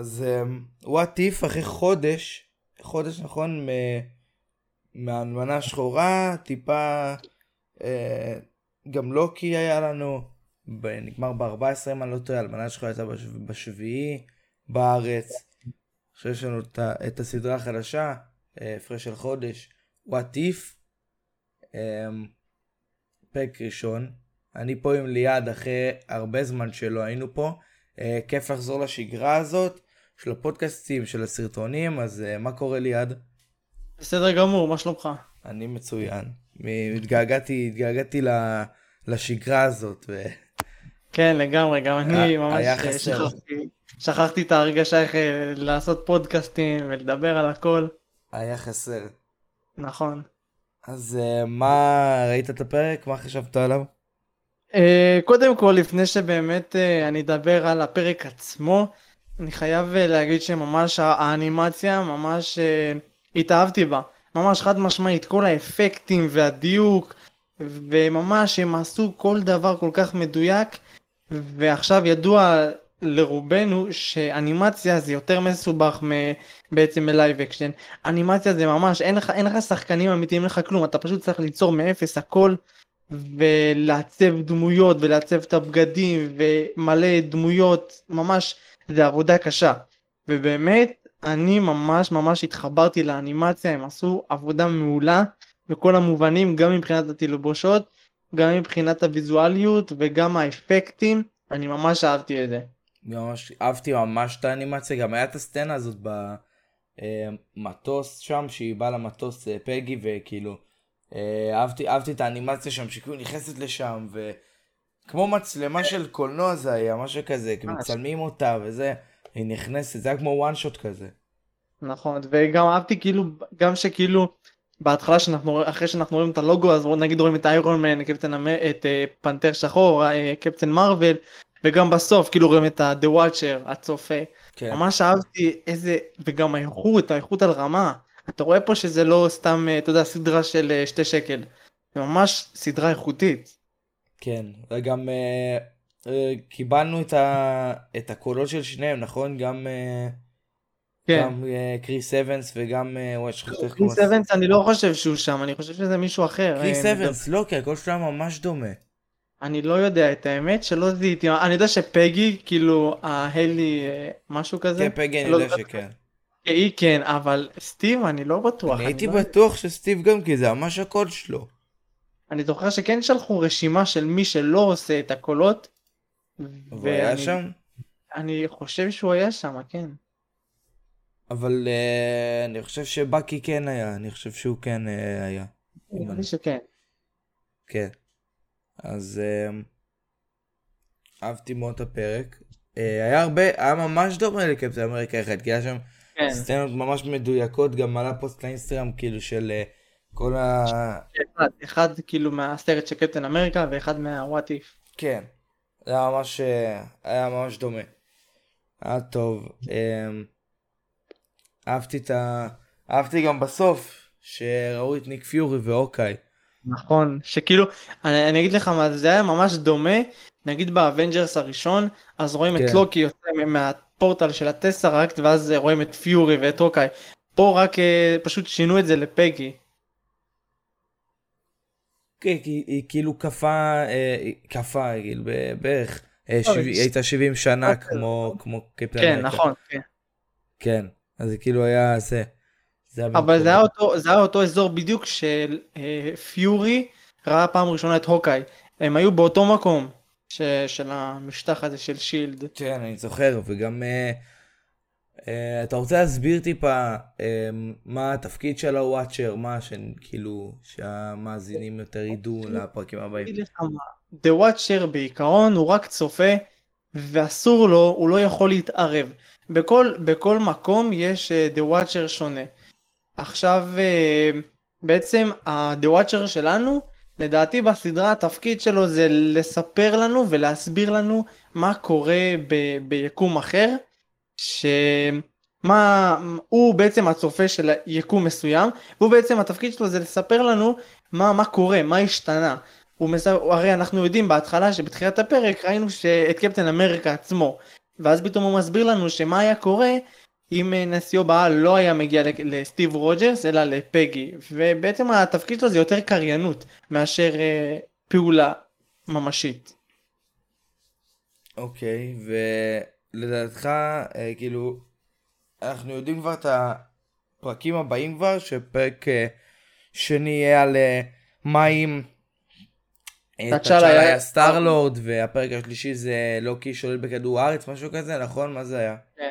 אז וואט um, איף אחרי חודש, חודש נכון, מהאלמנה השחורה, טיפה, uh, גם לוקי היה לנו, נגמר ב-14 אם אני לא טועה, האלמנה השחורה הייתה בשביעי בארץ. עכשיו יש לנו את הסדרה החדשה, אה, הפרש של חודש, וואט איף, um, פרק ראשון. אני פה עם ליעד אחרי הרבה זמן שלא היינו פה. Uh, כיף לחזור לשגרה הזאת של הפודקאסטים, של הסרטונים, אז uh, מה קורה ליעד? בסדר גמור, מה שלומך? אני מצוין. התגעגעתי, התגעגעתי לשגרה הזאת. ו... כן, לגמרי, גם אני ממש שכחתי, שכחתי את ההרגשה איך לעשות פודקאסטים ולדבר על הכל. היה חסר. נכון. אז uh, מה, ראית את הפרק? מה חשבת עליו? אה, קודם כל, לפני שבאמת אה, אני אדבר על הפרק עצמו, אני חייב אה, להגיד שממש האנימציה, ממש אה, התאהבתי בה. ממש חד משמעית, כל האפקטים והדיוק, וממש הם עשו כל דבר כל כך מדויק, ועכשיו ידוע לרובנו שאנימציה זה יותר מסובך. בעצם מ live action. אנימציה זה ממש, אין לך, אין לך שחקנים אמיתיים, אין לך כלום, אתה פשוט צריך ליצור מאפס הכל ולעצב דמויות ולעצב את הבגדים ומלא דמויות, ממש זה עבודה קשה. ובאמת, אני ממש ממש התחברתי לאנימציה, הם עשו עבודה מעולה בכל המובנים, גם מבחינת התלבושות, גם מבחינת הוויזואליות וגם האפקטים, אני ממש אהבתי את זה. ממש אהבתי ממש את האנימציה, גם היה את הסצנה הזאת במטוס שם, שהיא באה למטוס אה, פגי, וכאילו, אה, אהבתי, אהבתי את האנימציה שם, שכאילו נכנסת לשם, וכמו מצלמה של קולנוע זה היה, משהו כזה, כי מצלמים אותה וזה, היא נכנסת, זה היה כמו וואן שוט כזה. נכון, וגם אהבתי כאילו, גם שכאילו, בהתחלה שאנחנו, אחרי שאנחנו רואים את הלוגו, אז נגיד רואים את איירון מן, קפטן, את פנתר שחור, קפטן מרוויל, וגם בסוף כאילו רואים את ה-The Watcher, הצופה. כן. ממש אהבתי איזה, וגם האיכות, האיכות על רמה. אתה רואה פה שזה לא סתם, אה, אתה יודע, סדרה של אה, שתי שקל. זה ממש סדרה איכותית. כן, וגם אה, אה, קיבלנו את, ה, את הקולות של שניהם, נכון? גם... אה... כן. גם אה, קריס אבנס וגם וואי שכחתי איך קריס אבנס אני לא חושב שהוא שם אני חושב שזה מישהו אחר. קריס אבנס לא כי הקול שלהם ממש דומה. אני לא יודע את האמת שלא זיהיתי, אני יודע שפגי, כאילו, היילי, אה, משהו כזה. כן, פגי אני לא יודע שכן. היא כן, אבל סטיב אני לא בטוח. אני הייתי לא בטוח שסטיב גם כי זה ממש הקול שלו. אני זוכר שכן שלחו רשימה של מי שלא עושה את הקולות. והוא היה שם? אני חושב שהוא היה שם, כן. אבל uh, אני חושב שבאקי כן היה, אני חושב שהוא כן uh, היה. נראה לי שכן. כן. אז uh, אהבתי מאוד את הפרק. Uh, היה הרבה, היה ממש דומה לקפטן אמריקה אחד, כי היה שם כן. סצנות ממש מדויקות, גם עלה פוסט לאינסטגרם כאילו של uh, כל ה... אחד, אחד כאילו מהסרט של קפטן אמריקה ואחד מה What If. כן, זה היה ממש, היה ממש דומה. היה טוב. Uh, אהבתי את ה... אהבתי גם בסוף שראו את ניק פיורי ואוקיי. נכון, שכאילו, אני, אני אגיד לך מה, זה היה ממש דומה, נגיד באבנג'רס הראשון, אז רואים כן. את לוקי יוצא מהפורטל של הטסראקט, ואז רואים את פיורי ואת אוקיי. פה רק אה, פשוט שינו את זה לפגי. כן, כי היא כאילו קפה, קפה, כאילו, בערך, היא הייתה 70 שנה כמו קפטן כן, נכון, כן. כן, אז זה כאילו היה זה. זה אבל זה היה, אותו, זה היה אותו אזור בדיוק של אה, פיורי ראה פעם ראשונה את הוקאי. הם היו באותו מקום ש, של המשטח הזה של שילד. כן, אני זוכר, וגם אה, אתה רוצה להסביר טיפה אה, מה התפקיד של הוואצ'ר, מה שכאילו שהמאזינים יותר ידעו לפרקים הבאים. The Watcher בעיקרון הוא רק צופה ואסור לו, הוא לא יכול להתערב. בכל, בכל מקום יש uh, The Watcher שונה. עכשיו uh, בעצם ה-The Watcher שלנו, לדעתי בסדרה התפקיד שלו זה לספר לנו ולהסביר לנו מה קורה ב- ביקום אחר, שמה, הוא בעצם הצופה של יקום מסוים, והוא בעצם התפקיד שלו זה לספר לנו מה, מה קורה, מה השתנה. הוא מספר, הרי אנחנו יודעים בהתחלה שבתחילת הפרק ראינו שאת קפטן אמריקה עצמו ואז פתאום הוא מסביר לנו שמה היה קורה אם אה, נסיוב העל לא היה מגיע לסטיב רוג'רס אלא לפגי ובעצם התפקיד שלו זה יותר קריינות מאשר אה, פעולה ממשית. אוקיי, ולדעתך, אה, כאילו, אנחנו יודעים כבר את הפרקים הבאים כבר, שפרק אה, שני יהיה על אה, מים. אה, תצ'אלה תצ'אלה היה- היה סטארלורד, והפרק השלישי זה לוקי שולט בכדור הארץ, משהו כזה, נכון? מה זה היה? כן.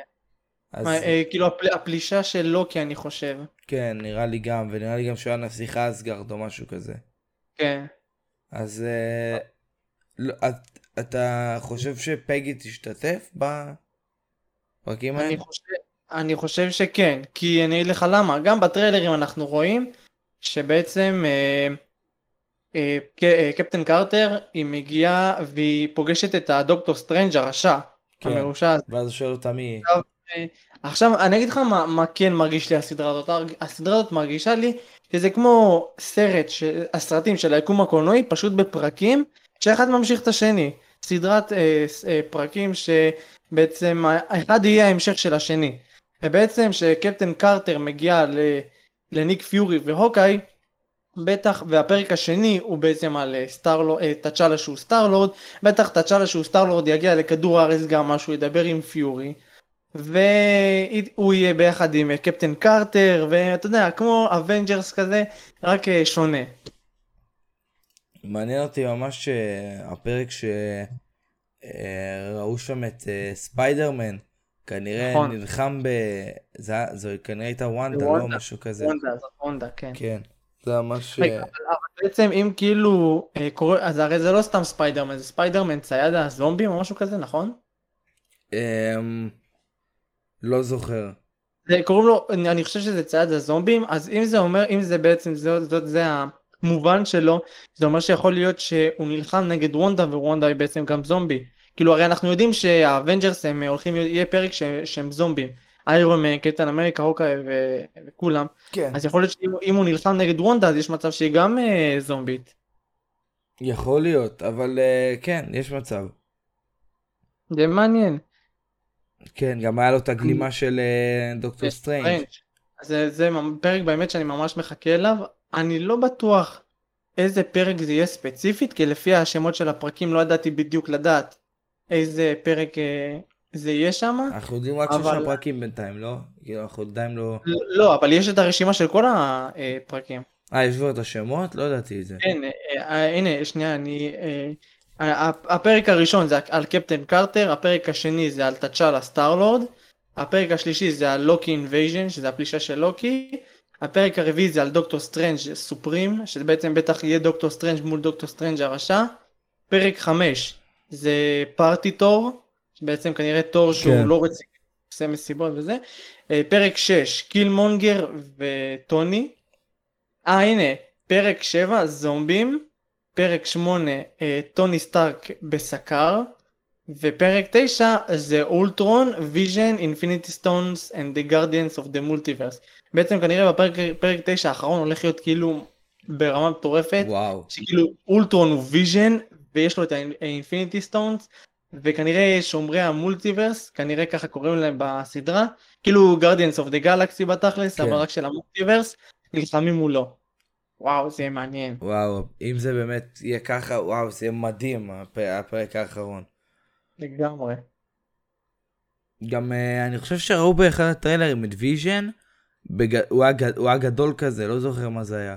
אז מה, אה, כאילו הפל- הפלישה של לוקי אני חושב. כן, נראה לי גם, ונראה לי גם שהוא היה נסיך אסגרד או משהו כזה. כן. אז אה, לא, את- אתה חושב שפגי תשתתף בפרקים האלה? אני חושב, אני חושב שכן, כי אני אגיד לך למה, גם בטריילרים אנחנו רואים שבעצם אה, אה, ק- אה, קפטן קרטר היא מגיעה והיא פוגשת את הדוקטור סטרנג' הרשע, כן. המרושע הזה. ואז הוא שואל אותה מי היא. עכשיו אני אגיד לך מה, מה כן מרגיש לי הסדרה הזאת, הסדרה הזאת מרגישה לי שזה כמו סרט, ש... הסרטים של היקום הקולנועי פשוט בפרקים שאחד ממשיך את השני, סדרת אה, ס- אה, פרקים שבעצם האחד יהיה ההמשך של השני, ובעצם שקפטן קרטר מגיע ל... לניק פיורי והוקאי בטח והפרק השני הוא בעצם על אה, סטארלורד, אה, תצ'אלה שהוא סטארלורד, בטח תצ'אלה שהוא סטארלורד יגיע לכדור הארץ גם משהו ידבר עם פיורי והוא יהיה ביחד עם אה, קפטן קרטר ואתה יודע כמו אבנג'רס כזה רק שונה. מעניין אותי ממש אה, הפרק שראו שם את אה, ספיידרמן, כנראה נכון. נלחם ב... זה זו כנראה הייתה וונדה, לא וונדה. משהו כזה. וונדה, זאת וונדה, כן. כן, זה ממש... רגע, אה, אבל בעצם אם כאילו אה, קורה אז הרי זה לא סתם ספיידרמן זה ספיידרמן צייד הזומבים או משהו כזה נכון? אמ, לא זוכר. זה קוראים לו אני חושב שזה צייד הזומבים אז אם זה אומר אם זה בעצם זה, זה, זה המובן שלו זה אומר שיכול להיות שהוא נלחם נגד וונדה ווונדה היא בעצם גם זומבי כאילו הרי אנחנו יודעים שהאבנג'רס הם הולכים יהיה פרק ש, שהם זומבים איירון מן קפטן אמריקה הוקאי ו- וכולם כן. אז יכול להיות שאם אם הוא נלחם נגד וונדה אז יש מצב שהיא גם אה, זומבית יכול להיות, אבל אה, כן, יש מצב. זה מעניין. כן, גם היה לו את הגלימה של אה, דוקטור. סטרנג'. זה, זה פרק באמת שאני ממש מחכה אליו. אני לא בטוח איזה פרק זה יהיה ספציפית, כי לפי השמות של הפרקים לא ידעתי בדיוק לדעת איזה פרק אה, זה יהיה שם. אנחנו יודעים רק שיש אבל- שם פרקים בינתיים, לא? כאילו, אנחנו עדיין לא... לא, אבל יש את הרשימה של כל הפרקים. אה, יש כבר את השמות? לא ידעתי את זה. כן, הנה, שנייה, אני... הפרק הראשון זה על קפטן קרטר, הפרק השני זה על תצ'אלה סטארלורד, הפרק השלישי זה על לוקי invasion, שזה הפלישה של לוקי, הפרק הרביעי זה על דוקטור סטרנג' supreme, שזה בעצם בטח יהיה דוקטור סטרנג' מול דוקטור סטרנג' הרשע, פרק חמש זה party תור, שבעצם כנראה תור שהוא כן. לא רציני, עושה מסיבות וזה, אה, פרק שש קילמונגר וטוני, אה הנה, פרק 7 זומבים, פרק 8 אה, טוני סטארק בסאקאר, ופרק 9 זה אולטרון, ויז'ן, infinity stones and the guardians of the multiverse. בעצם כנראה בפרק פרק 9 האחרון הולך להיות כאילו ברמה מטורפת, וואו. שכאילו אולטרון הוא ויז'ן ויש לו את ה infinity stones וכנראה שומרי ה multiverse כנראה ככה קוראים להם בסדרה כאילו guardians of the galaxy בתכלס כן. אבל רק של ה multiverse נלחמים מולו. וואו זה מעניין. וואו, אם זה באמת יהיה ככה, וואו, זה מדהים, הפ- הפרק האחרון. לגמרי. גם אה, אני חושב שראו באחד הטריילרים את ויז'ן, בג... הוא, היה, ג- הוא היה גדול כזה, לא זוכר מה זה היה.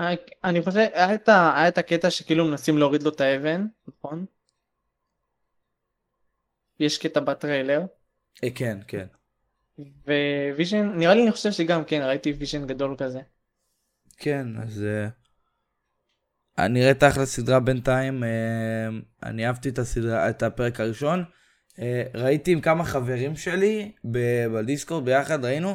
אה, אני חושב היה את, ה, היה את הקטע שכאילו מנסים להוריד לו את האבן נכון? יש קטע בטריילר אה, כן, כן. וויז'ן נראה לי אני חושב שגם כן ראיתי ויז'ן גדול כזה. כן, אז... אה, אני נראית אחלה סדרה בינתיים, אה, אני אהבתי את הסדרה, את הפרק הראשון. אה, ראיתי עם כמה חברים שלי בדיסקורד ביחד, ראינו,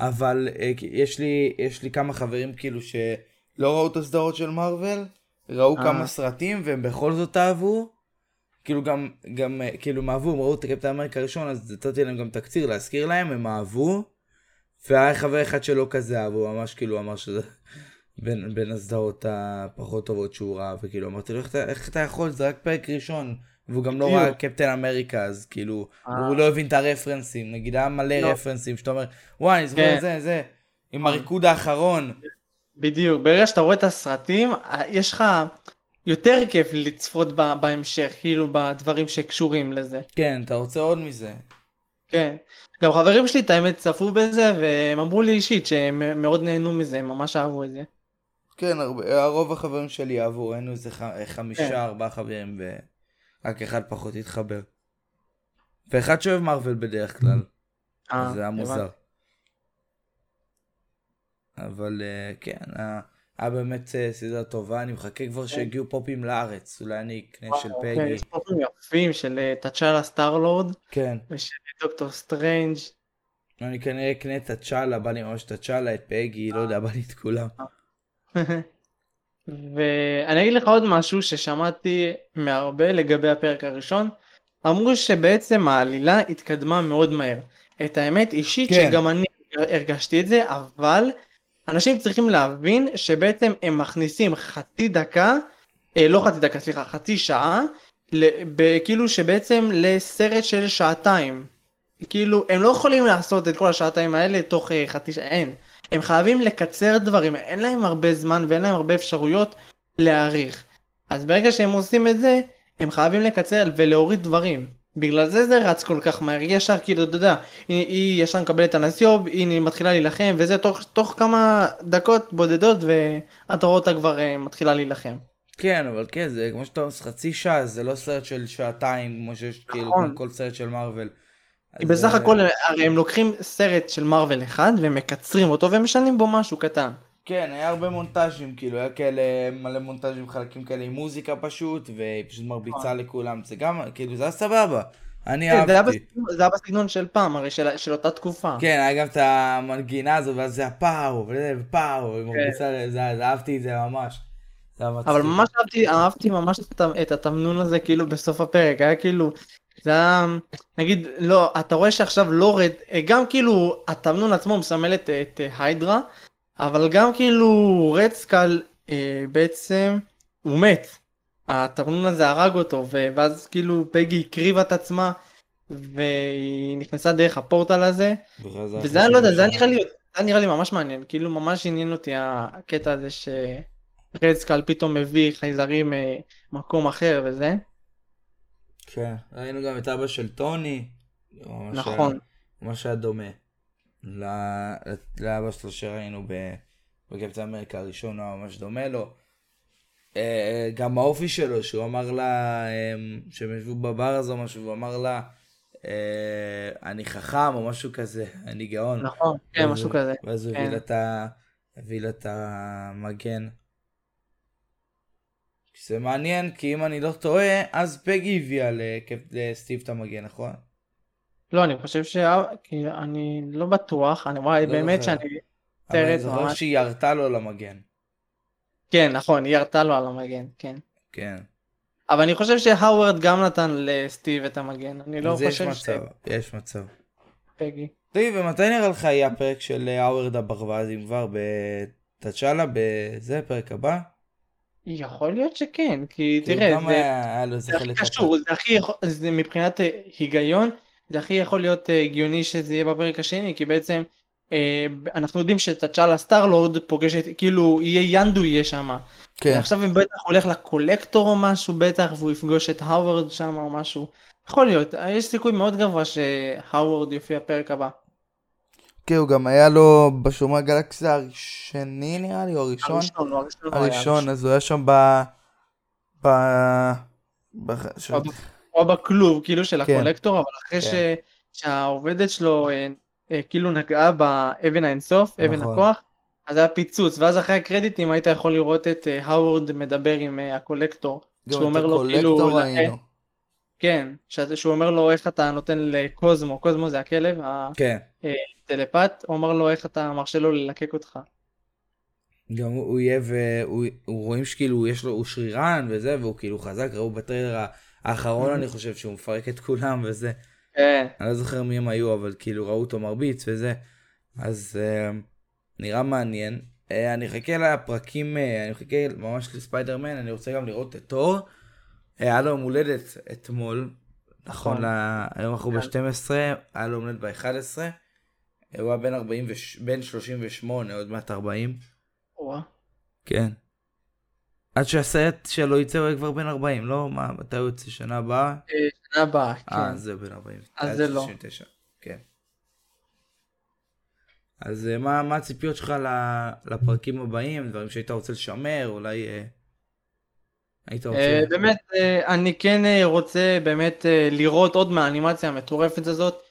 אבל אה, יש לי, יש לי כמה חברים כאילו שלא ראו את הסדרות של מארוול, ראו אה. כמה סרטים והם בכל זאת אהבו. כאילו גם, גם כאילו הם אהבו, הם ראו את הקפטן אמריקה הראשון, אז נתתי להם גם תקציר להזכיר להם, הם אהבו. והיה חבר אחד שלא כזה אהב, הוא ממש כאילו אמר שזה בין, בין הסדרות הפחות טובות שהוא ראה, וכאילו אמרתי לו, איך איך אתה יכול, זה רק פרק ראשון, והוא גם לא. ראה קפטן אמריקה, אז כאילו, אה. הוא לא הבין את הרפרנסים, נגיד היה מלא לא. רפרנסים, שאתה אומר, וואי, אני זוכר כן. את זה, זה, עם. הריקוד האחרון. בדיוק, ברגע שאתה רואה את הסרטים, יש לך יותר כיף לצפות ב- בהמשך, כאילו בדברים שקשורים לזה. כן, אתה רוצה עוד מזה. כן. גם חברים שלי, את האמת, צפו בזה, והם אמרו לי אישית שהם מאוד נהנו מזה, הם ממש אהבו את זה. כן, הרבה, הרוב החברים שלי אהבו, היינו איזה ח, חמישה, כן. ארבעה חברים, ורק אחד פחות התחבר. ואחד שאוהב מארוול בדרך כלל, אה, זה היה. מוזר. אבל אה, כן, היה, היה באמת אה, סדרה טובה, אני מחכה כבר שיגיעו פופים לארץ, אולי אני אקנה של כן, פגי. יש פופים יפים של אה, תצ'אלה סטארלורד כן, ושל דוקטור סטרנג'. אני כנראה אקנה את תצ'אלה, בא לי ממש את תצ'אלה, את פגי, לא יודע, בא לי את כולם. ואני אגיד לך עוד משהו ששמעתי מהרבה לגבי הפרק הראשון. אמרו שבעצם העלילה התקדמה מאוד מהר. את האמת אישית כן. שגם אני הרגשתי את זה, אבל אנשים צריכים להבין שבעצם הם מכניסים חצי דקה, אה, לא חצי דקה, סליחה, חצי שעה, כאילו שבעצם לסרט של שעתיים. כאילו, הם לא יכולים לעשות את כל השעתיים האלה תוך אה, חצי שעה, אין. הם חייבים לקצר דברים, אין להם הרבה זמן ואין להם הרבה אפשרויות להעריך. אז ברגע שהם עושים את זה, הם חייבים לקצר ולהוריד דברים. בגלל זה זה רץ כל כך מהר, ישר כאילו, אתה יודע, היא, היא ישר מקבלת את הנסיוב, היא מתחילה להילחם, וזה תוך, תוך כמה דקות בודדות, ואתה רואה אותה כבר אה, מתחילה להילחם. כן, אבל כן, זה כמו שאתה אומר, חצי שעה, זה לא סרט של שעתיים, כמו שיש, כאילו, נכון. כמו כל סרט של מארוול. כי בסך אה, הכל, הרי הם לוקחים סרט של מארוול אחד, ומקצרים אותו, ומשנים בו משהו קטן. כן, היה הרבה מונטאז'ים, כאילו, היה כאלה, מלא מונטאז'ים, חלקים כאלה עם מוזיקה פשוט, והיא פשוט מרביצה לכולם, זה גם, כאילו, זה היה סבבה. אני כן, אהבתי. זה היה בסגנון של פעם, הרי של של אותה תקופה. כן, היה גם את המנגינה הזו, ואז זה הפאו, וזה, ופאו, היא מרביצה, זה- זה- אהבתי את זה ממש. זה. אבל ממש אהבתי, אהבתי ממש את התמנון הזה כאילו בסוף הפרק, היה כאילו, זה היה, נגיד, לא, אתה רואה שעכשיו לא רד, גם כאילו התמנון עצמו מסמל את, את היידרה, אבל גם כאילו רדסקל אה, בעצם, הוא מת. התמנון הזה הרג אותו, ואז כאילו פגי הקריבה את עצמה, והיא נכנסה דרך הפורטל הזה, וזה היה, לא יודע, זה היה נראה לי, זה נראה לי ממש מעניין, כאילו ממש עניין אותי הקטע הזה שרדסקל פתאום מביא חייזרים ממקום אחר וזה. כן, ראינו גם את אבא של טוני. נכון. היה- ממש היה דומה. לאבא שלו שראינו בקפטן אמריקה הראשון, הוא ממש דומה לו. אה, גם האופי שלו, שהוא אמר לה, אה, שהם ישבו בבר הזה או משהו, והוא אמר לה, אה, אני חכם או משהו כזה, אני גאון. נכון, כן, משהו כזה. ואז הוא כן. הביא הביא לה את המגן. זה מעניין, כי אם אני לא טועה, אז פגי הביאה לסטיב את המגן, נכון? לא, אני חושב ש... כי אני לא בטוח, אני וואי, לא באמת זוכר. שאני... אבל אני זוכר ממש... שהיא ירתה לו למגן. כן, נכון, היא ירתה לו על המגן, כן. כן. אבל אני חושב שהאוורד גם נתן לסטיב את המגן, אני לא אז יש חושב מצב, יש מצב. שפגי. תגיד, ומתי נראה לך יהיה הפרק של האוורד הברווז, אם כבר בתצ'אלה, בזה, פרק הבא? יכול להיות שכן, כי תראה, זה... היה לו איזה זה הכי קשור, זה הכי יכול, זה מבחינת אה, היגיון, זה הכי יכול להיות אה, הגיוני שזה יהיה בפרק השני, כי בעצם אה, אנחנו יודעים שתצ'אלה סטארלורד פוגש את, כאילו יהיה יונדו יהיה שם. כן. עכשיו הוא בטח הולך לקולקטור או משהו בטח, והוא יפגוש את האוורד שם או משהו. יכול להיות, יש סיכוי מאוד גבוה שהאוורד יופיע פרק הבא. כן, הוא גם היה לו בשומר הגלקסיה השני נראה לי, או הראשון? הראשון, לא, הראשון. הראשון, אז הוא היה שם ב... ב... ב- או בכלוב כאילו של כן. הקולקטור, אבל אחרי. כן. שהעובדת שלו אה, אה, כאילו נגעה באבן האינסוף, אבן נכון. הכוח, אז היה פיצוץ, ואז אחרי הקרדיטים היית יכול לראות את אה, האוורד מדבר עם הקולקטור, שהוא אומר לו כאילו. כן, שהוא אומר לו איך אתה נותן לקוזמו, קוזמו זה הכלב, כן. הטלפת, הוא אמר לו איך אתה מרשה לו ללקק אותך. גם הוא הוא יהיה והוא הוא רואים שכאילו יש לו, הוא שרירן וזה, והוא כאילו חזק, ראו בטריילר האחרון אני חושב שהוא מפרק את כולם וזה. כן, אני לא זוכר מי הם היו, אבל כאילו ראו אותו מרביץ וזה. אז אה, נראה מעניין. אה, אני אחכה לפרקים, אה, אני מחכה ממש לספיידרמן, אני רוצה גם לראות את תור. היה לו יום הולדת אתמול, נכון, נכון. היום אנחנו כן. ב-12, היה לו יום הולדת ב-11, הוא היה בן 40, וש- בן 38, עוד מעט 40, וואה. כן. עד שהסרט שלו יצא הוא כבר בן 40, לא? מה, מתי הוא יוצא? שנה הבאה? שנה הבאה, אה, כן. זה בן 40. אז זה לא. 39, כן. אז אה, מה, מה הציפיות שלך לפרקים הבאים? דברים שהיית רוצה לשמר? אולי אה, היית רוצה... אה, באמת, אה, אני כן אה, רוצה באמת אה, לראות עוד מהאנימציה המטורפת הזאת,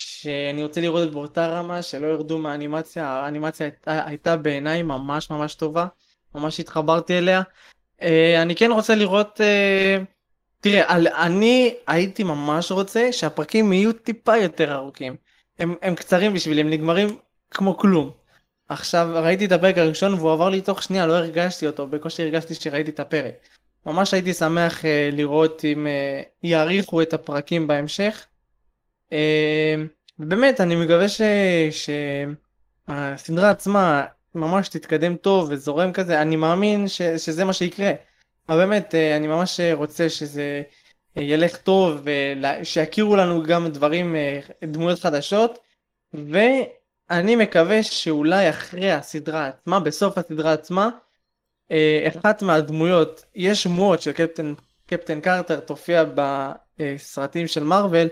שאני רוצה לראות את באותה רמה, שלא ירדו מהאנימציה, האנימציה הייתה, הייתה בעיניי ממש ממש טובה, ממש התחברתי אליה. אה, אני כן רוצה לראות, אה, תראה, אני הייתי ממש רוצה שהפרקים יהיו טיפה יותר ארוכים. הם, הם קצרים בשבילי, הם נגמרים כמו כלום. עכשיו ראיתי את הפרק הראשון והוא עבר לי תוך שנייה, לא הרגשתי אותו, בקושי הרגשתי שראיתי את הפרק. ממש הייתי שמח אה, לראות אם יאריכו את הפרקים בהמשך. אה, באמת, אני מקווה ש... שהסדרה עצמה ממש תתקדם טוב וזורם כזה, אני מאמין ש... שזה מה שיקרה. אבל באמת, אה, אני ממש רוצה שזה ילך טוב, ושיכירו לנו גם דברים, אה, דמויות חדשות, ואני מקווה שאולי אחרי הסדרה עצמה, בסוף הסדרה עצמה, אה, אחת מהדמויות, יש שמועות של קפטן, קפטן קרטר תופיע בסרטים של מארוול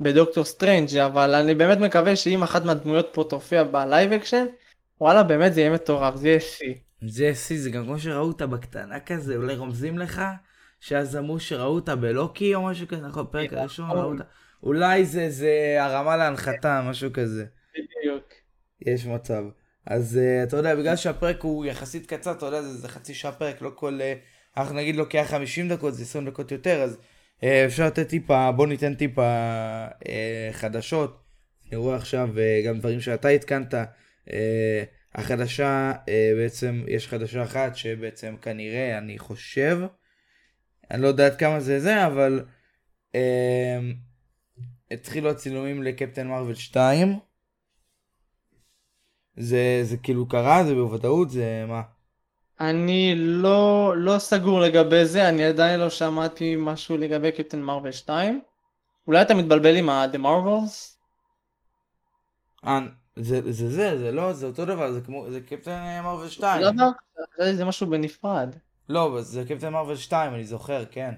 בדוקטור סטרנג' אבל אני באמת מקווה שאם אחת מהדמויות פה תופיע ב live action, וואלה באמת זה יהיה מטורף, זה יהיה שיא. זה שיא, זה גם כמו שראו אותה בקטנה כזה, אולי רומזים לך, שאז אמרו שראו אותה בלוקי או משהו כזה, נכון, פרק הראשון נכון. ראו אותה. אולי זה, זה הרמה להנחתה, משהו כזה. בדיוק. יש מצב. אז uh, אתה יודע, בגלל שהפרק הוא יחסית קצר, אתה יודע, זה, זה חצי שעה פרק, לא כל... Uh, אנחנו נגיד לוקח 50 דקות, זה 20 דקות יותר, אז אפשר לתת טיפה, בוא ניתן טיפה uh, חדשות. אני רואה עכשיו uh, גם דברים שאתה התקנת. Uh, החדשה, uh, בעצם, יש חדשה אחת שבעצם כנראה, אני חושב, אני לא יודע עד כמה זה זה, אבל uh, התחילו הצילומים לקפטן מרוויל 2. זה, זה כאילו קרה, זה בוודאות, זה מה? אני לא, לא סגור לגבי זה, אני עדיין לא שמעתי משהו לגבי קפטן מרוויל 2. אולי אתה מתבלבל עם ה-The Marvels? אה, זה, זה זה, זה לא, זה אותו דבר, זה כמו, זה קפטן מרוויל 2. לא יודע, חשבתי שזה משהו בנפרד. לא, זה קפטן מרוויל 2, אני זוכר, כן.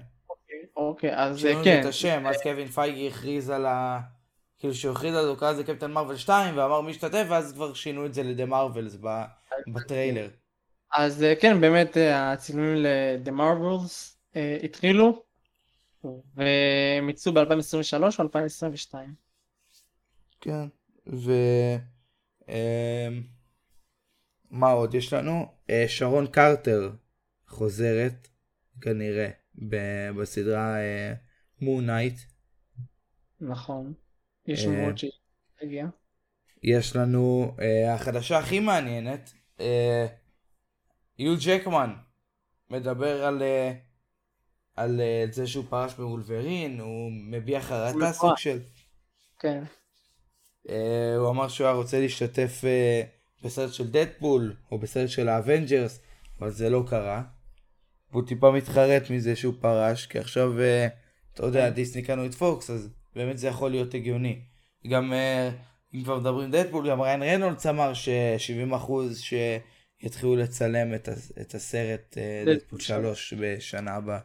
אוקיי, אז שינו כן. את השם, אז קווין פייגי הכריז על ה... כאילו שהוא הכריז על זה, הוא קרא לזה קפטן מרוויל 2, ואמר מי השתתף, ואז כבר שינו את זה ל-The Marvels בטריילר. אז אה, כן, באמת אה, הצילומים ל-The Marvels אה, התחילו, והם יצאו ב-2023 או 2022. כן, ו... אמ, מה עוד יש לנו? שרון קרטר חוזרת, כנראה, בסדרה מון נייט. נכון. יש שהיא תגיע. יש לנו החדשה הכי מעניינת, יו ג'קמן מדבר על, אה, על אה, זה שהוא פרש בוולברין, הוא מביע חרטה. סוג של... כן. אה, הוא אמר שהוא היה רוצה להשתתף אה, בסרט של דדפול או בסרט של האבנג'רס, אבל זה לא קרה. והוא טיפה מתחרט מזה שהוא פרש, כי עכשיו, אה, אתה יודע, דיסני קנו את פוקס, אז באמת זה יכול להיות הגיוני. גם אם כבר מדברים דדפול, גם ריין רנולדס אמר ש-70% שיתחילו לצלם את, את הסרט אה, דדפול דדפול 3 בשנה הבאה.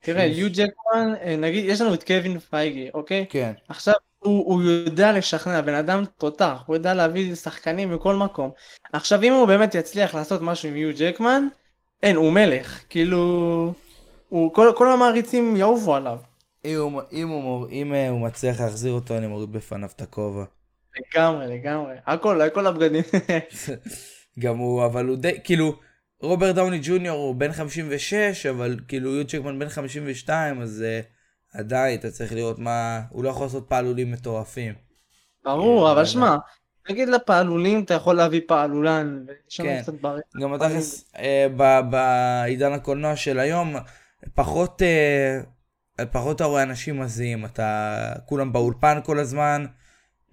תראה, יו ג'קמן, אה, נגיד, יש לנו את קווין פייגי, אוקיי? כן, עכשיו, הוא, הוא יודע לשכנע, בן אדם תותח, הוא יודע להביא שחקנים מכל מקום. עכשיו, אם הוא באמת יצליח לעשות משהו עם יו ג'קמן, אין, הוא מלך. כאילו, הוא, כל, כל המעריצים יעופו עליו. אם הוא, אם, הוא, אם אה, הוא מצליח להחזיר אותו, אני מוריד בפניו את הכובע. לגמרי, לגמרי. הכל, הכל הבגדים. גם הוא, אבל הוא די, כאילו, רוברט דאוני ג'וניור הוא בן 56, אבל כאילו יו צ'קמן בן 52, אז uh, עדיין אתה צריך לראות מה, הוא לא יכול לעשות פעלולים מטורפים. ברור, אה, אבל לא שמע, נגיד לפעלולים אתה יכול להביא פעלולן, ויש לנו כן. קצת דברים. גם אתה אה, ב- בעידן הקולנוע של היום, פחות, אה, פחות אתה רואה אנשים מזיעים, אתה, כולם באולפן כל הזמן,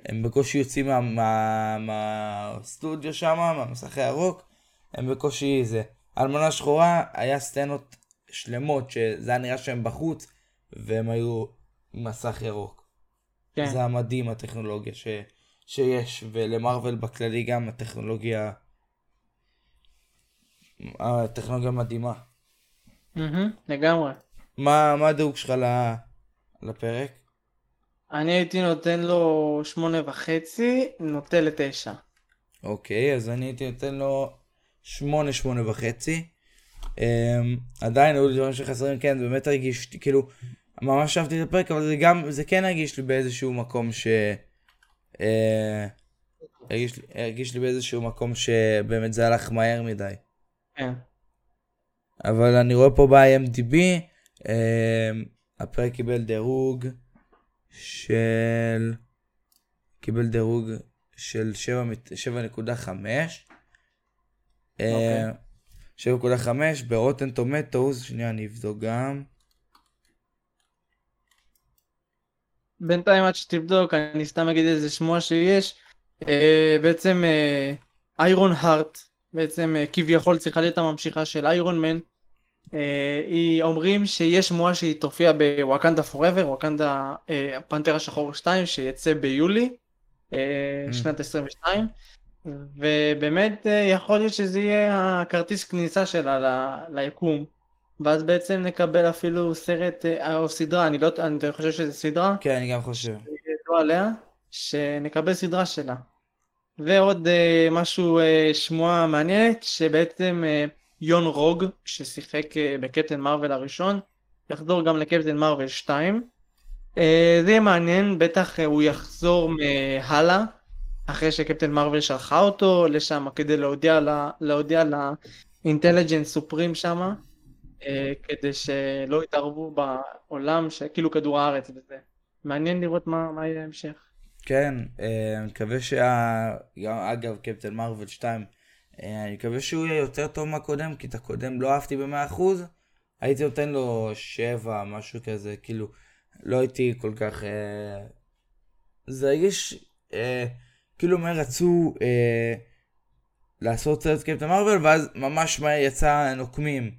הם בקושי יוצאים מה- מה- מהסטודיו שם, מהמסך הירוק, הם בקושי זה. אלמנה שחורה היה סצנות שלמות, שזה היה נראה שהם בחוץ, והם היו מסך ירוק. כן. זה המדהים הטכנולוגיה ש... שיש, ולמרוויל בכללי גם הטכנולוגיה... הטכנולוגיה מדהימה. מהמם, לגמרי. מה, מה הדירוג שלך. לפרק? אני הייתי נותן לו שמונה וחצי, נוטה לתשע. אוקיי, אז אני הייתי נותן לו שמונה, שמונה וחצי. Um, עדיין היו לי דברים שחסרים, כן, זה באמת הרגיש, כאילו, ממש אהבתי את הפרק, אבל זה גם, זה כן הרגיש לי באיזשהו מקום ש... Uh, הרגיש, לי- הרגיש לי באיזשהו מקום שבאמת זה הלך מהר מדי. כן. אבל אני רואה פה ב-IMDb, um, הפרק קיבל דירוג של... קיבל דירוג של 7 מת- 7.5. אה, 7.5 ברוטן טומטוס, שנייה אני אבדוק גם. בינתיים עד שתבדוק, אני סתם אגיד איזה שמוע שיש. אה, בעצם איירון הארט, בעצם אה, כביכול צריכה להיות הממשיכה של איירון מן. אה, היא אומרים שיש שמועה שהיא תופיע בוואקנדה פוראבר, וואקנדה אה, פנתר השחור 2 שיצא ביולי אה, Mm. שנת 22. ובאמת יכול להיות שזה יהיה הכרטיס כניסה שלה ליקום. ואז בעצם נקבל אפילו סרט או סדרה, אני לא אני חושב שזה סדרה, כן, אני גם חושב. ידוע עליה, שנקבל סדרה שלה. ועוד משהו, שמועה מעניינת, שבעצם יון רוג, ששיחק אה, בקפטן מרוויל הראשון, יחזור גם לקפטן מרוויל 2. אה, זה יהיה מעניין, בטח אה, הוא יחזור מהלאה, אחרי שקפטן מרוויל שלחה אותו לשם כדי להודיע ל- להודיע לאינטליג'נס סופרים שם, כדי שלא יתערבו בעולם, שכאילו כדור הארץ וזה. מעניין לראות מה, מה יהיה ההמשך. כן, אני מקווה שה... אגב, קפטן מרוויל 2, אה, אני מקווה שהוא יהיה יותר טוב מהקודם, כי את הקודם לא אהבתי ב-100%. הייתי נותן לו 7, משהו כזה, כאילו, לא הייתי כל כך... אה, זה הרגיש אה, כאילו מה רצו אה, לעשות סרט קפטן מרוויל, ואז ממש מהר יצא נוקמים.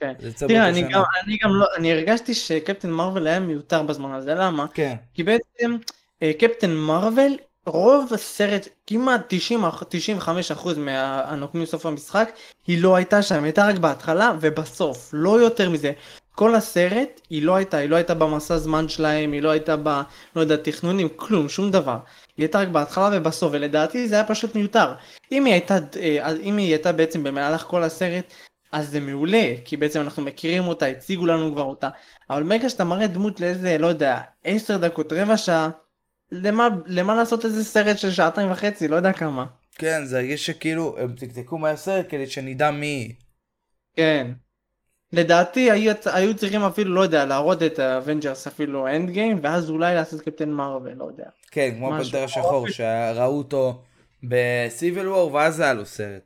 כן. תראה, אני. גם, אני גם לא, אני הרגשתי שקפטן מרוויל היה מיותר בזמן הזה, למה? כן, כי בעצם אה, קפטן מרוויל, רוב הסרט, כמעט 90, 95% מהנוקמים סוף המשחק, היא לא הייתה שם, היא הייתה רק בהתחלה ובסוף, לא יותר מזה. כל הסרט, היא לא הייתה, היא לא הייתה במסע זמן שלהם, היא לא הייתה ב... לא יודע, תכנונים, כלום, שום דבר. היא הייתה רק בהתחלה ובסוף, ולדעתי זה היה פשוט מיותר. אם היא הייתה, אה, אם היא הייתה בעצם במהלך כל הסרט, אז זה מעולה, כי בעצם אנחנו מכירים אותה, הציגו לנו כבר אותה. אבל ברגע שאתה מראה דמות לאיזה, לא יודע, עשר דקות, רבע שעה, למה, למה לעשות איזה סרט של שעתיים וחצי, לא יודע כמה. כן, זה הרגיש שכאילו הם תקתקו מהסרט כדי שנדע מי. כן. לדעתי היו, היו צריכים אפילו, לא יודע, להראות את האבנג'רס אפילו אנד גיים, ואז אולי לעשות קפטן מרוויל, לא יודע. כן, כמו. הפנתר השחור, שראו אותו בסיביל וור, ואז היה לו סרט.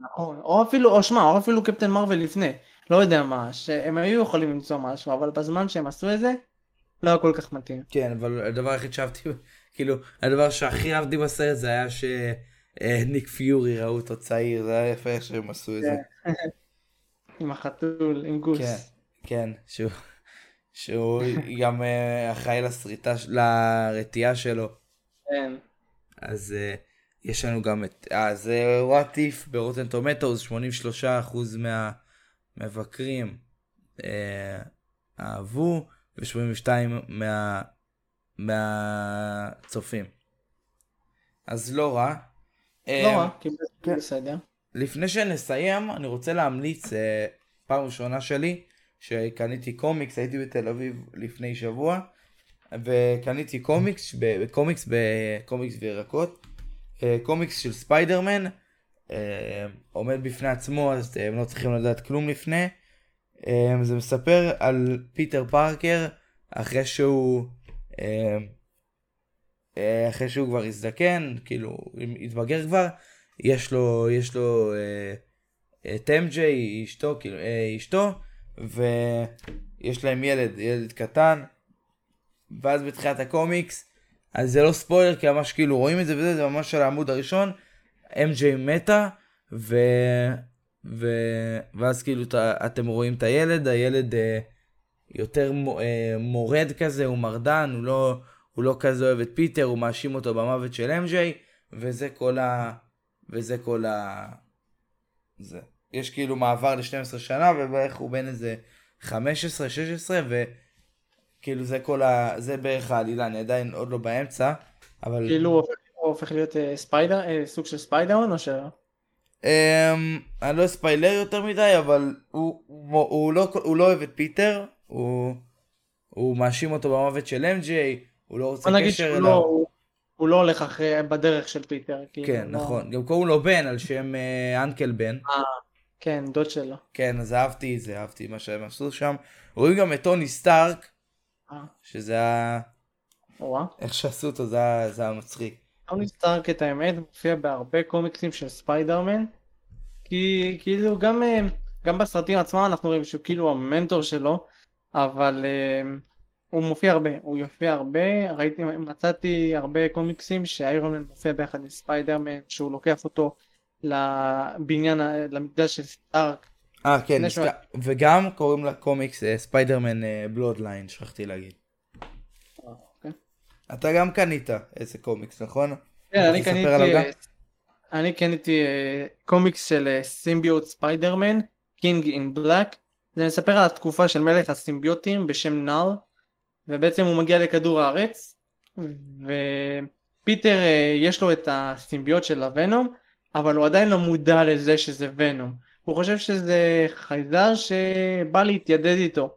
נכון. או אפילו, או שמע, או אפילו קפטן מרוויל לפני. לא יודע מה, שהם היו יכולים למצוא משהו, אבל בזמן שהם עשו את זה, לא היה כל כך מתאים. כן, אבל הדבר היחיד שאהבתי, כאילו, הדבר שהכי אהבתי בסרט זה היה שניק פיורי ראו אותו צעיר, זה היה יפה איך שהם עשו את זה. עם החתול, עם גוס. כן, כן, שהוא, שהוא גם אה, אחראי לסריטה, לרתיעה שלו. כן. אז uh, יש לנו גם את, אז uh, what if ברוטן טומטוס 83% מהמבקרים אהבו ו-82 מה, מהצופים. אז לא רע. לא אה, רע, כן. בסדר. לפני שנסיים, אני רוצה להמליץ, אה, פעם ראשונה שלי, שקניתי קומיקס, הייתי בתל אביב לפני שבוע, וקניתי קומיקס, קומיקס בקומיקס וירקות, אה, קומיקס של ספיידרמן, אה, עומד בפני עצמו, אז הם לא צריכים לדעת כלום לפני. זה מספר על פיטר פארקר, אחרי שהוא... אה, אה, אחרי שהוא כבר הזדקן, כאילו, התבגר כבר, יש לו, יש לו אה, את MJ, אשתו, כאילו, אה, אשתו, ויש להם ילד, ילד קטן, ואז בתחילת הקומיקס, אז זה לא ספוילר, כי ממש כאילו רואים את זה וזה, זה ממש על העמוד הראשון, MJ מתה, ו... ו... ואז כאילו ת... אתם רואים את הילד, הילד אה, יותר. אה, מורד כזה, הוא מרדן, הוא לא, הוא לא כזה אוהב את פיטר, הוא מאשים אותו במוות של אמג'יי, וזה כל ה... וזה כל ה... זה. יש כאילו מעבר ל-12 שנה, ובערך הוא בן איזה 15-16, וכאילו זה כל ה... זה בערך העלילה, אני עדיין עוד לא באמצע, אבל... כאילו הוא הופך- הוא הופך להיות אה, ספיידר, אה, סוג של ספיידרמן או ש... אמ, אני לא אספיילר יותר מדי, אבל הוא, הוא, הוא, לא, הוא לא אוהב את פיטר, הוא, הוא מאשים אותו במוות של אמג'יי, הוא לא רוצה קשר שהוא אליו. לא, הוא- הוא לא הולך אחרי, בדרך של פיטר. כאילו, כן, לא- נכון. גם קוראים לו בן על שם אה, uncle בן. כן, דוד שלו. כן, אז אהבתי את זה, אהבתי מה שהם עשו שם. רואים גם את טוני סטארק, אה, שזה היה... וואה. איך שעשו אותו, זה היה, זה מצחיק. טוני סטארק את האמת מופיע בהרבה קומיקסים של ספיידרמן כי כאילו גם אה, גם בסרטים עצמם אנחנו רואים שהוא כאילו המנטור שלו אבל אה, הוא מופיע הרבה הוא יופיע הרבה ראיתי מצאתי הרבה קומיקסים שאיירון מן מופיע ביחד עם ספיידרמן שהוא לוקח אותו לבניין למקדש של סטארק אה, כן, נזכר... וגם קוראים לקומיקס אה, ספיידרמן בלודליין, שכחתי להגיד. אוקיי. אתה גם קנית איזה קומיקס, נכון? כן, אני קניתי? אה, אני קניתי אה, קומיקס של אה, סימביוט ספיידרמן, קינג אין בלק. זה מספר על התקופה של מלך הסימביוטים בשם נאל, ובעצם הוא מגיע לכדור הארץ, ופיטר אה, יש לו את הסימביוט של הוונום, אבל הוא עדיין לא מודע לזה שזה ונום. הוא חושב שזה חייזר שבא להתיידד איתו,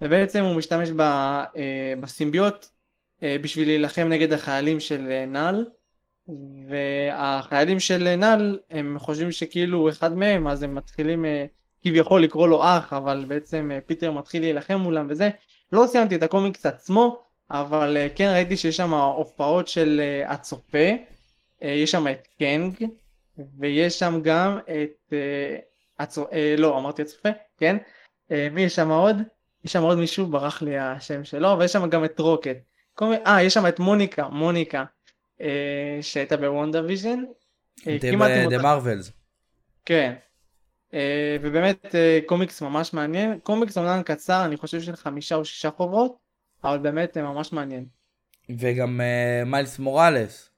ובעצם הוא משתמש ב, אה, בסימביוט אה, בשביל להילחם נגד החיילים של אה, נאל. והחיילים של נאל הם חושבים שכאילו הוא אחד מהם אז הם מתחילים אה, כביכול לקרוא לו אח אבל בעצם אה, פיטר מתחיל להילחם מולם וזה לא סיימתי את הקומיקס עצמו אבל אה, כן ראיתי שיש שם הופעות של אה, הצופה יש שם את קנג ויש שם גם את הצו... לא אמרתי הצופה כן מי יש שם עוד יש שם עוד מישהו ברח לי השם שלו ויש שם גם את רוקט אה יש שם את מוניקה מוניקה שהייתה בוונדה ויז'ן. The Marvels. כן. אה, ובאמת אה, קומיקס ממש מעניין. קומיקס אומנם קצר, אני חושב של חמישה או שישה חוברות, אבל באמת אה, ממש מעניין. וגם מיילס מוראלס.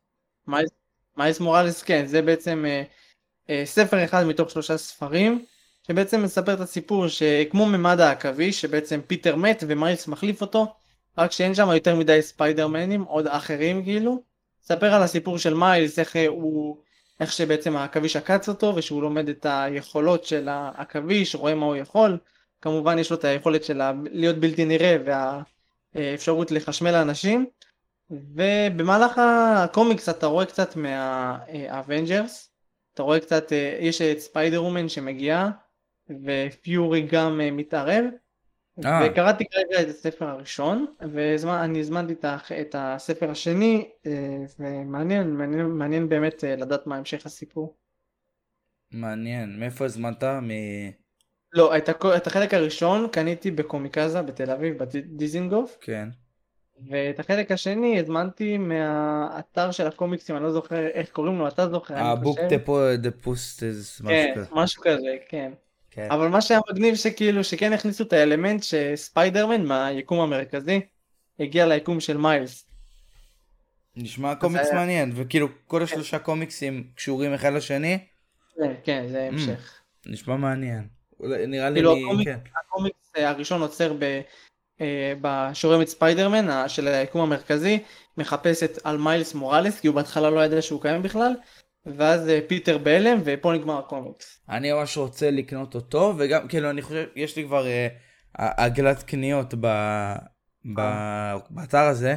מיילס- מוראלס כן, זה בעצם ספר אחד מתוך שלושה ספרים, שבעצם מספר את הסיפור שכמו ממד העכביש, שבעצם פיטר מת ומיילס מחליף אותו, רק שאין שם יותר מדי ספיידרמנים, עוד אחרים כאילו. מספר על הסיפור של מיילס, איך הוא, איך שבעצם העכביש עקץ אותו, ושהוא לומד את היכולות של העכביש, רואה מה הוא יכול. כמובן יש לו את היכולת של להיות בלתי נראה והאפשרות לחשמל אנשים. ובמהלך הקומיקס אתה רואה קצת מהאבנג'רס, אתה רואה קצת, אה, יש את ספיידר וומן שמגיעה, ופיורי גם אה, מתערב. וקראתי כרגע את הספר הראשון, ואני הזמנתי את הספר השני, אה, ומעניין, מעניין, מעניין באמת אה, לדעת מה המשך הסיפור. מעניין. מאיפה הזמנת? מ... לא, את, הכ... את החלק הראשון קניתי בקומיקזה בתל אביב, בדיזינגוף, כן. ואת החלק השני הזמנתי מהאתר של הקומיקסים, אני לא זוכר איך קוראים לו, אתה זוכר, אני הבוק חושב. The פוסטס, משהו כן, כזה. משהו כזה, כן. כן. אבל מה שהיה מגניב שכאילו, שכן הכניסו את האלמנט שספיידרמן מהיקום המרכזי הגיע ליקום של מיילס. נשמע קומיקס היה- מעניין, וכאילו כל השלושה קומיקסים קשורים אחד לשני, כן, כן, זה Mm. המשך. נשמע מעניין. נראה לי, כאילו, אני- הקומיק- כן. הקומיקס אה, הראשון עוצר ב... אה, בשורם את ספיידרמן של היקום המרכזי, מחפש את על מיילס מוראלס, כי הוא בהתחלה לא ידע שהוא קיים בכלל, ואז אה, פיטר בהלם, ופה נגמר הקומיקס. אני ממש רוצה לקנות אותו, וגם, כאילו, אני חושב, יש לי כבר אה, עגלת קניות ב, ב, באתר הזה.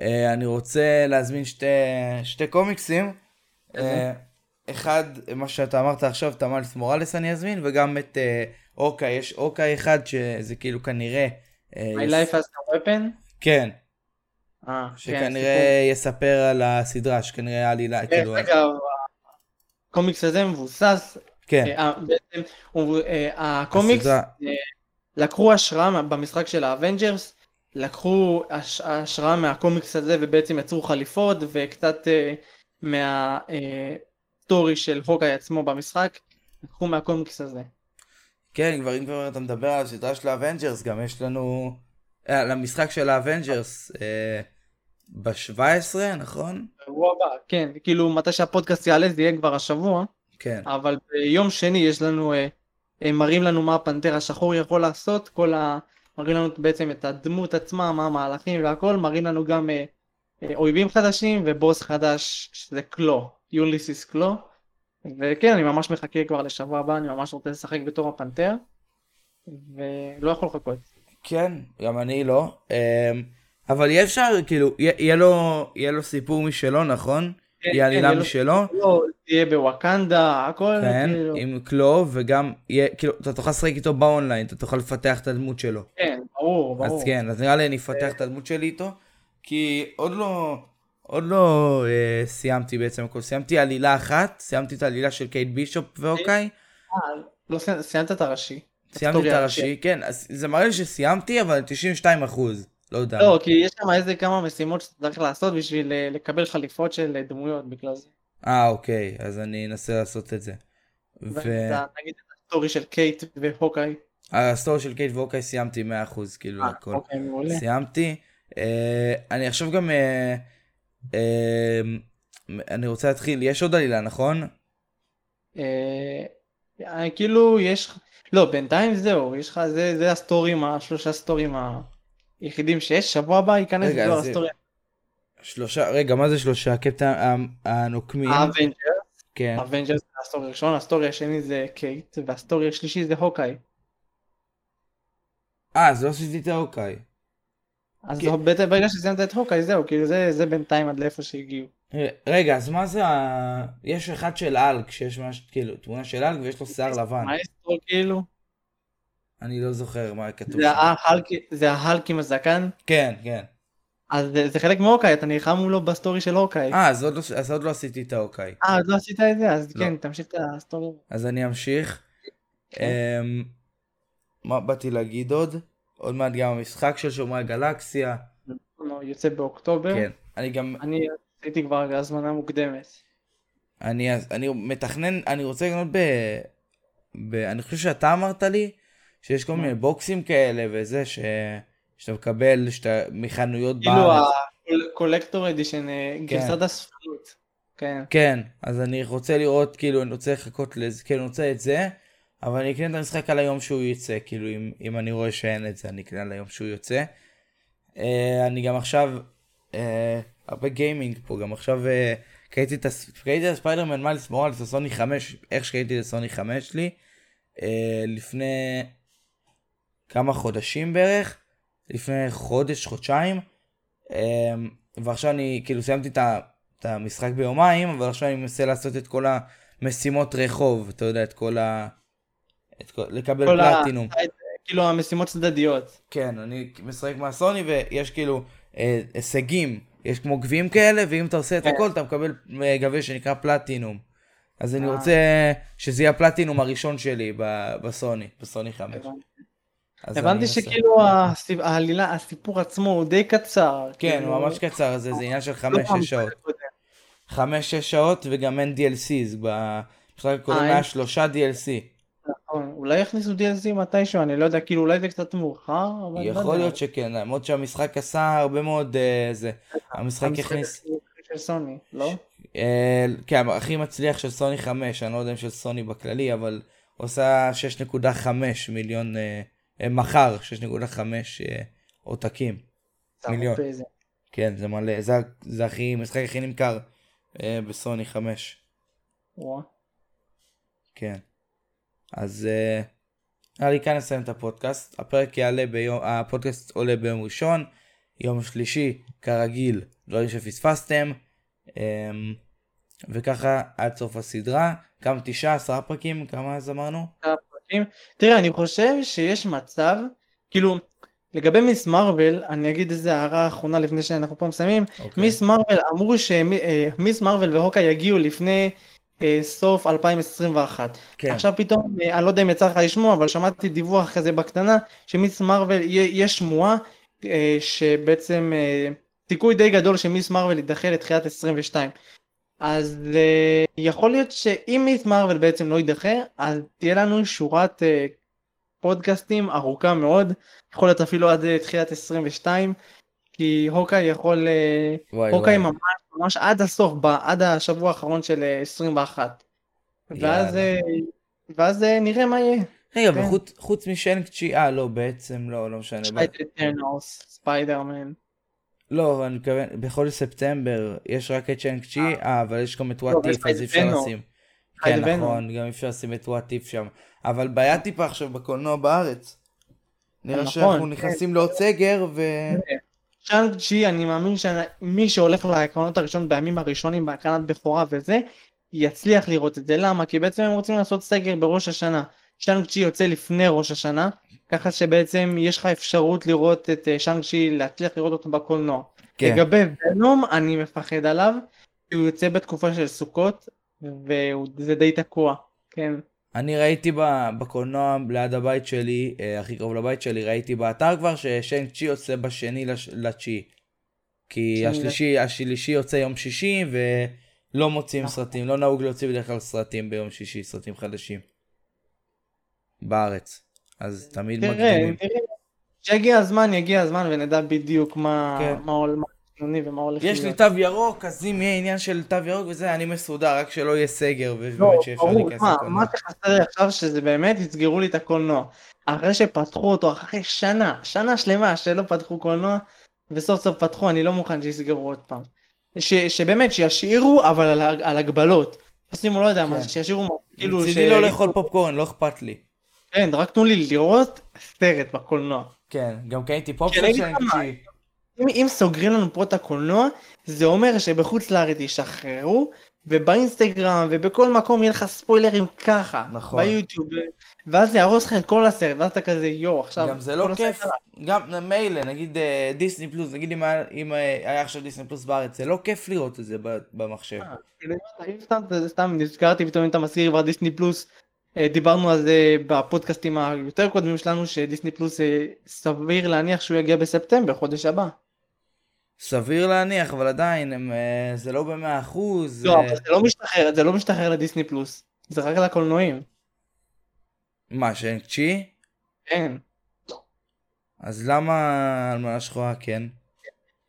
אה, אני רוצה להזמין שתי, שתי קומיקסים. אה, אחד, מה שאתה אמרת עכשיו, את המלס מוראלס אני אזמין, וגם את אה, אוקה, יש אוקה אחד שזה כאילו כנראה... אה, My life as a weapon? כן, אה, כן, שכנראה יספר על הסדרה, שכנראה העלילה. כאילו, דרך אגב, הקומיקס הזה מבוסס, כן, אה, בעצם, הוא- אה, הקומיקס הסדרה. אה, לקחו השראה במשחק של ה Avengers, לקחו הש- השראה מהקומיקס הזה ובעצם יצרו חליפות וקצת אה, מה story של הוקאי עצמו במשחק לקחו מהקומיקס הזה. כן, כבר אם כבר אתה מדבר על הסדרה של ה Avengers, גם יש לנו... אה, על המשחק של ה Avengers אה, ב-17, נכון? שבוע הבא, כן, כאילו מתי שהפודקאסט יעלה זה יהיה כבר השבוע, כן. אבל ביום שני יש לנו, אה, אה, מראים לנו מה הפנתר השחור יכול לעשות, כל ה... מראים לנו בעצם את הדמות עצמה, מה המהלכים והכל, מראים לנו גם אה, אויבים חדשים ובוס חדש שזה קלו, יוליסיס קלו, וכן, אני ממש מחכה כבר לשבוע הבא, אני ממש רוצה לשחק בתור הפנתר, ולא יכול לחכות. כן, גם אני לא. אמ, אבל יהיה אפשר, כאילו, יהיה- לו, יהיה לו סיפור משלו, נכון? כן, יהיה כן, עלילה לו משלו? תהיה בוואקנדה, הכל, כן, כאילו, עם קלוב, וגם יהיה, כאילו, אתה תוכל לשחק איתו באונליין, אתה תוכל לפתח את הדמות שלו. כן, ברור, ברור. אז כן, אז נראה לי אני אפתח את הדמות שלי איתו, כי עוד לא, עוד לא אה, סיימתי בעצם הכל, סיימתי עלילה אחת, סיימתי את העלילה של קייט בישופ ואוקיי, אה, לא סי- סיימת את הראשי. סיימתי את הראשי, כן, אז זה מראה לי שסיימתי, אבל 92 אחוז, לא יודע. לא, כי יש שם איזה כמה משימות שאתה צריך לעשות בשביל אה, לקבל חליפות של אה, דמויות בגלל זה. אה, אוקיי, אז אני אנסה לעשות את זה. ואתה, נגיד את ה story של קייט והוקאי. וה story של קייט ואוקיי סיימתי 100%, כאילו אה, הכל. אוקיי, מעולה. סיימתי. אה, אני עכשיו גם, אה, אה, אני רוצה להתחיל, יש עוד עלילה, נכון? אה, אה, כאילו יש, לא, בינתיים זהו, יש לך, זה הסטורים, השלושה סטורים היחידים שיש, שבוע הבא ייכנס זה- ה story. שלושה, רגע, מה זה שלושה? קפטן הנוקמים? ה Avenger, כן. ה Avenger זה ה story הראשון, ה story השני זה קייט, וה story השלישי זה הוקאי. אה, אז לא עשיתי את ההוקאי. אז כן. ברגע שסיימת את הוקאי זהו, כאילו זה זה בינתיים עד לאיפה שהגיעו. רגע, אז מה זה ה... יש אחד של הלק, שיש ממש, כאילו, תמונה של הלק ויש לו שיער לבן. מאסטרו כאילו, אני לא זוכר מה כתוב זה. ההלק, עם הזקן, כן, כן. אז זה, זה חלק מהוקאי, אתה נלחם מולו ב story של הוקאי. אה, אז עוד לא- אז עוד לא עשיתי את ההוקאי. אה, עוד לא עשית את זה? אז לא. כן, תמשיך את ה story. אז אני אמשיך. כן. אמ, מה באתי להגיד עוד? עוד מעט גם המשחק של שומרי הגלקסיה. יוצא באוקטובר. כן. אני גם, אני עשיתי כבר הזמנה מוקדמת. אני, אני מתכנן, אני רוצה לקנות ב... ב... אני חושב שאתה אמרת לי שיש כל? מיני בוקסים כאלה וזה ש... שאתה מקבל שאתה... מחנויות כאילו בארץ. הקולקטור אדישן, גרסת הספרות. כן. כן, אז אני רוצה לראות, כאילו, אני רוצה לחכות לזה, כאילו, אני רוצה את זה, אבל אני אקנה את המשחק על היום שהוא יצא, כאילו, אם, אם אני רואה שאין את זה, אני אקנה על היום שהוא יוצא. Uh, אני גם עכשיו, uh, הרבה גיימינג פה, גם עכשיו uh, קראתי את, הספיידרמן מיילס מורלס לסוני 5, איך שקראתי לסוני 5 שלי, uh, לפני כמה חודשים בערך, לפני חודש, חודשיים, um, ועכשיו אני, כאילו, סיימתי את המשחק ביומיים, אבל עכשיו אני מנסה לעשות את כל המשימות רחוב, אתה יודע, את כל ה... את כל... לקבל כל ה- פלטינום. כאילו המשימות צדדיות. כן, אני משחק מהסוני ויש כאילו אה, הישגים, יש כמו גביעים כאלה, ואם אתה עושה את כן. הכל אתה מקבל אה, גביע שנקרא פלטינום. אז אני אה. רוצה שזה יהיה הפלטינום הראשון שלי בסוני, בסוני 5. הבנתי. שכאילו העלילה, הסיפור עצמו הוא די קצר. כן, כאילו, הוא ממש קצר, זה זה עניין של לא פעם 5-6 שעות. 5-6 שעות וגם אין DLCs, במשחק הקודם אה, היה. שלושה DLC. נכון, אולי יכניסו DLC מתישהו, אני לא יודע, כאילו אולי זה קצת מאוחר, אבל לא יכול. להיות שכן, למרות שהמשחק עשה הרבה מאוד אה, זה. המשחק הכניס, של סוני, לא? אה, כן, הכי מצליח של סוני 5, אני לא יודע אם של סוני בכללי, אבל הוא עשה 6.5 מיליון, אה, מכר 6.5 אה, עותקים. מיליון. כן, זה מלא, זה, זה הכי, המשחק הכי נמכר אה, בסוני 5. וואו. כן. אז אה, נראה לי כאן נסיים את הפודקאסט. הפרק יעלה ביום, הפודקאסט עולה ביום ראשון, יום שלישי, כרגיל, דברים שפספסתם. אה, וככה עד סוף הסדרה. כמה תשעה, עשרה פרקים, כמה אז אמרנו? פרקים. תראה, אני חושב שיש מצב, כאילו, לגבי מיס מרוויל, אני אגיד איזה הערה אחרונה לפני שאנחנו פה מסיימים, אוקיי. מיס מרוויל אמרו שמיס מרוויל והוקה יגיעו לפני אה, סוף 2021. כן, עכשיו פתאום, אה, אני לא יודע אם יצא לך לשמוע, אבל שמעתי דיווח כזה בקטנה, שמיס מרוויל, יש שמועה אה, שבעצם אה, סיכוי די גדול ש Ms. Marvel יידחה לתחילת 22. אז אה, יכול להיות שאם Ms. Marvel בעצם לא יידחה, אז תהיה לנו שורת אה, פודקאסטים ארוכה מאוד, יכול להיות אפילו עד אה, תחילת 22, כי הוקאי יכול, אה, וואי הוקאי וואי. ממש ממש עד הסוף, עד השבוע האחרון של אה, 21. ואז. אה, ואז אה, נראה מה יהיה. רגע, כן. וחוץ חוץ מ Shang-Chi, אה לא, בעצם לא, לא משנה. את Eternals, ספיידרמן. לא, אני מתכוון, בחודש ספטמבר יש רק את Shang-Chi, אה, אבל יש גם את לא, וואט לך את אז אי אפשר. לשים. כן. נכון, גם אי אפשר לשים את What If שם. אבל בעיה טיפה עכשיו בקולנוע בארץ. נראה נכון, שאנחנו כן. נכנסים לעוד סגר, ו... Shang-Chi, אני מאמין שמי שהולך להקרנות הראשון בימים הראשונים בהקרנת בכורה וזה, יצליח לראות את זה. למה? כי בעצם הם רוצים לעשות סגר בראש השנה. Shang-Chi יוצא לפני ראש השנה, ככה שבעצם יש לך אפשרות לראות את אה, צ'אנג צ'י, להצליח לראות אותו בקולנוע. כן, לגבי ונום, אני מפחד עליו, כי הוא יוצא בתקופה של סוכות, וזה די תקוע. כן. אני ראיתי בקולנוע ליד הבית שלי, אה, הכי קרוב לבית שלי, ראיתי באתר כבר ששנק צ'י יוצא בשני לש- לתשיעי. כי השלישי, השלישי יוצא יום שישי, ולא מוציאים נכון. סרטים, לא נהוג להוציא בדרך כלל סרטים ביום שישי, סרטים חדשים. בארץ. אז תמיד תראה, מקדימים. תראה, כשיגיע הזמן, יגיע הזמן ונדע בדיוק מה כן. הול- מה חיוני ומה הולך יש לי להיות. תו ירוק, אז אם יהיה עניין של תו ירוק וזה, אני מסודר, רק שלא יהיה סגר, לא, ובאמת שאפשר להיכנס לקולנוע. מה שחסר לי עכשיו שזה באמת יסגרו לי את הקולנוע. אחרי שפתחו אותו, אחרי שנה, שנה שלמה שלא פתחו קולנוע, וסוף סוף פתחו, אני לא מוכן שיסגרו עוד פעם. ש, שבאמת, שישאירו, אבל על, על הגבלות. שימו, לא יודע מה, כן. שישאירו, כאילו, מצידי לא לאכול פופקורן, לא אכפת לי. כן, רק תנו לי לראות סרט בקולנוע. כן, גם קניתי פופ כן, של אני אגיד שנק לך מה, צ'י. אם, אם סוגרים לנו פה את הקולנוע, זה אומר שבחוץ לארץ ישחררו, ובאינסטגרם ובכל מקום יהיה לך ספוילרים ככה, נכון. ביוטיוב, ואז זה יהרוס לך את כל הסרט, ואז אתה כזה יואו, עכשיו, גם זה לא כיף, עלה." גם מילא, נגיד אה, דיסני פלוס, נגיד אם היה- אם אה, היה עכשיו דיסני פלוס בארץ, זה לא כיף לראות את זה במחשב. אה, כאילו, אם סתם, סתם נזכרתי פתאום אם אתה מזכיר כבר דיסני פלוס, דיברנו על זה בפודקאסטים היותר קודמים שלנו, שדיסני פלוס אה, סביר להניח שהוא יגיע בספטמבר, חודש הבא. סביר להניח, אבל עדיין, הם, אה, זה לא במאה אחוז. לא, אה, אבל זה לא משתחרר, זה לא משתחרר לדיסני פלוס, זה רק לקולנועים. מה, שנק צ'י? כן. אז למה אלמנה שחורה כן?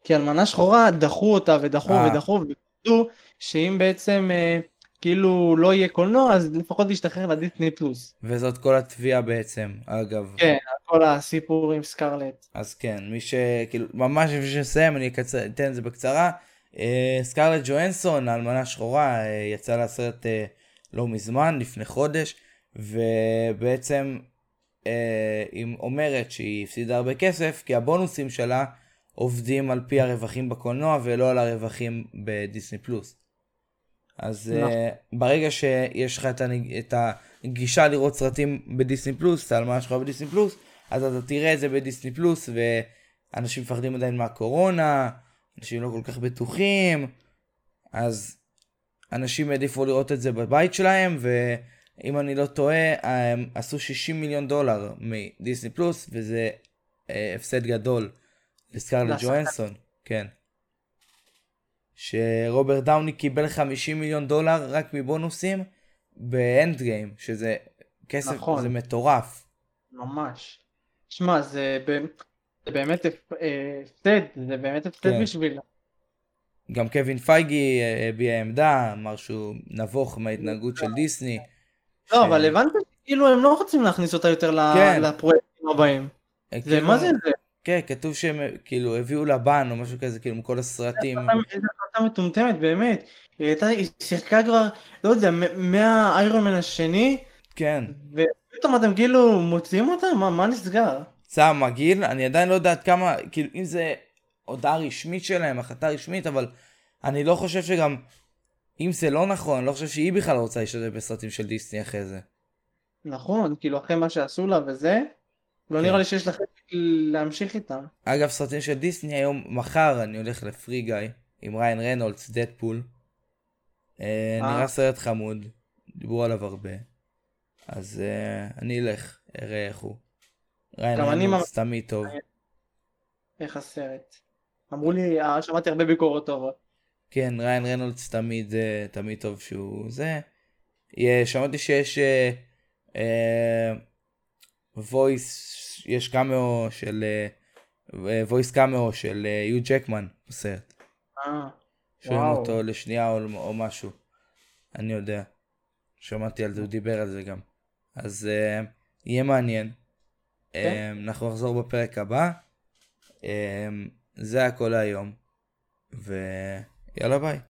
כי אלמנה שחורה דחו אותה ודחו אה. ודחו ודחו שאם בעצם אה, כאילו לא יהיה קולנוע אז לפחות ישתחרר לדיסני פלוס. וזאת כל התביעה בעצם, אגב. כן, כל הסיפור עם סקרלט. אז כן, מי שכאילו, ממש לפני שנסיים, אני אקצר, אתן את זה בקצרה. אה, סקרלט ג'ואנסון, האלמנה שחורה, אה, יצאה לסרט אה, לא מזמן, לפני חודש, ובעצם אה, היא אומרת שהיא הפסידה הרבה כסף, כי הבונוסים שלה עובדים על פי הרווחים בקולנוע ולא על הרווחים בדיסני פלוס. אז נכון. אה, ברגע שיש לך את, הנג... את הגישה לראות סרטים בדיסני פלוס, את האלמנה שלך בדיסני פלוס, אז אתה תראה את זה בדיסני פלוס, ואנשים מפחדים עדיין מהקורונה, אנשים לא כל כך בטוחים, אז אנשים העדיפו לראות את זה בבית שלהם, ואם אני לא טועה, הם עשו 60 מיליון דולר מדיסני פלוס, וזה אה, הפסד גדול לסקרלט. ג'ואנסון, כן. שרוברט דאוני קיבל 50 מיליון דולר רק מבונוסים באנד גיים, שזה כסף, נכון. זה מטורף. ממש. שמע זה, ב... זה באמת אה, הפסד, זה באמת הפסד כן. בשבילה. גם קווין פייגי אה, הביע עמדה, אמר שהוא נבוך מההתנהגות של דיסני. לא ש- אבל הבנת כאילו הם לא רוצים להכניס אותה יותר כן. לפרויקטים הבאים. אה, זה כאילו- מה זה זה? כן, כתוב שהם כאילו הביאו לבן או משהו כזה, כאילו מכל הסרטים. איזה החלטה מטומטמת באמת. היא הייתה, היא שיחקה כבר, לא יודע, מהאיירון מן השני, כן. ופתאום אתם כאילו מוציאים אותה? מה, מה נסגר? צער מגעיל, אני עדיין לא יודע עד כמה, כאילו אם זה הודעה רשמית שלהם, החלטה רשמית, אבל אני לא חושב שגם, אם זה לא נכון, אני לא חושב שהיא בכלל רוצה להשתתף בסרטים של דיסני אחרי זה. נכון, כאילו אחרי מה שעשו לה וזה, לא כן. נראה לי שיש לכם להמשיך איתם. אגב, סרטים של דיסני היום, מחר אני הולך לפרי גיא עם ריין רנולדס, דדפול. אה, אה. נראה סרט חמוד, דיברו עליו הרבה. אז אה, אני אלך, אראה איך הוא. ריאן ריינולדס תמיד טוב. איך הסרט. אמרו לי, אה, שמעתי הרבה ביקורות טובות. כן, ריאן ריינולדס תמיד, אה, תמיד טוב שהוא זה. שמעתי שיש voice, יש קאמאו של, voice cameo של יו ג'קמן בסרט. אה, שומעים. אותו לשנייה או, או משהו. אני יודע. שמעתי על זה, הוא דיבר על זה גם. אז uh, יהיה מעניין. כן. Um, אנחנו נחזור בפרק הבא. Um, זה הכל להיום. ויאללה ביי.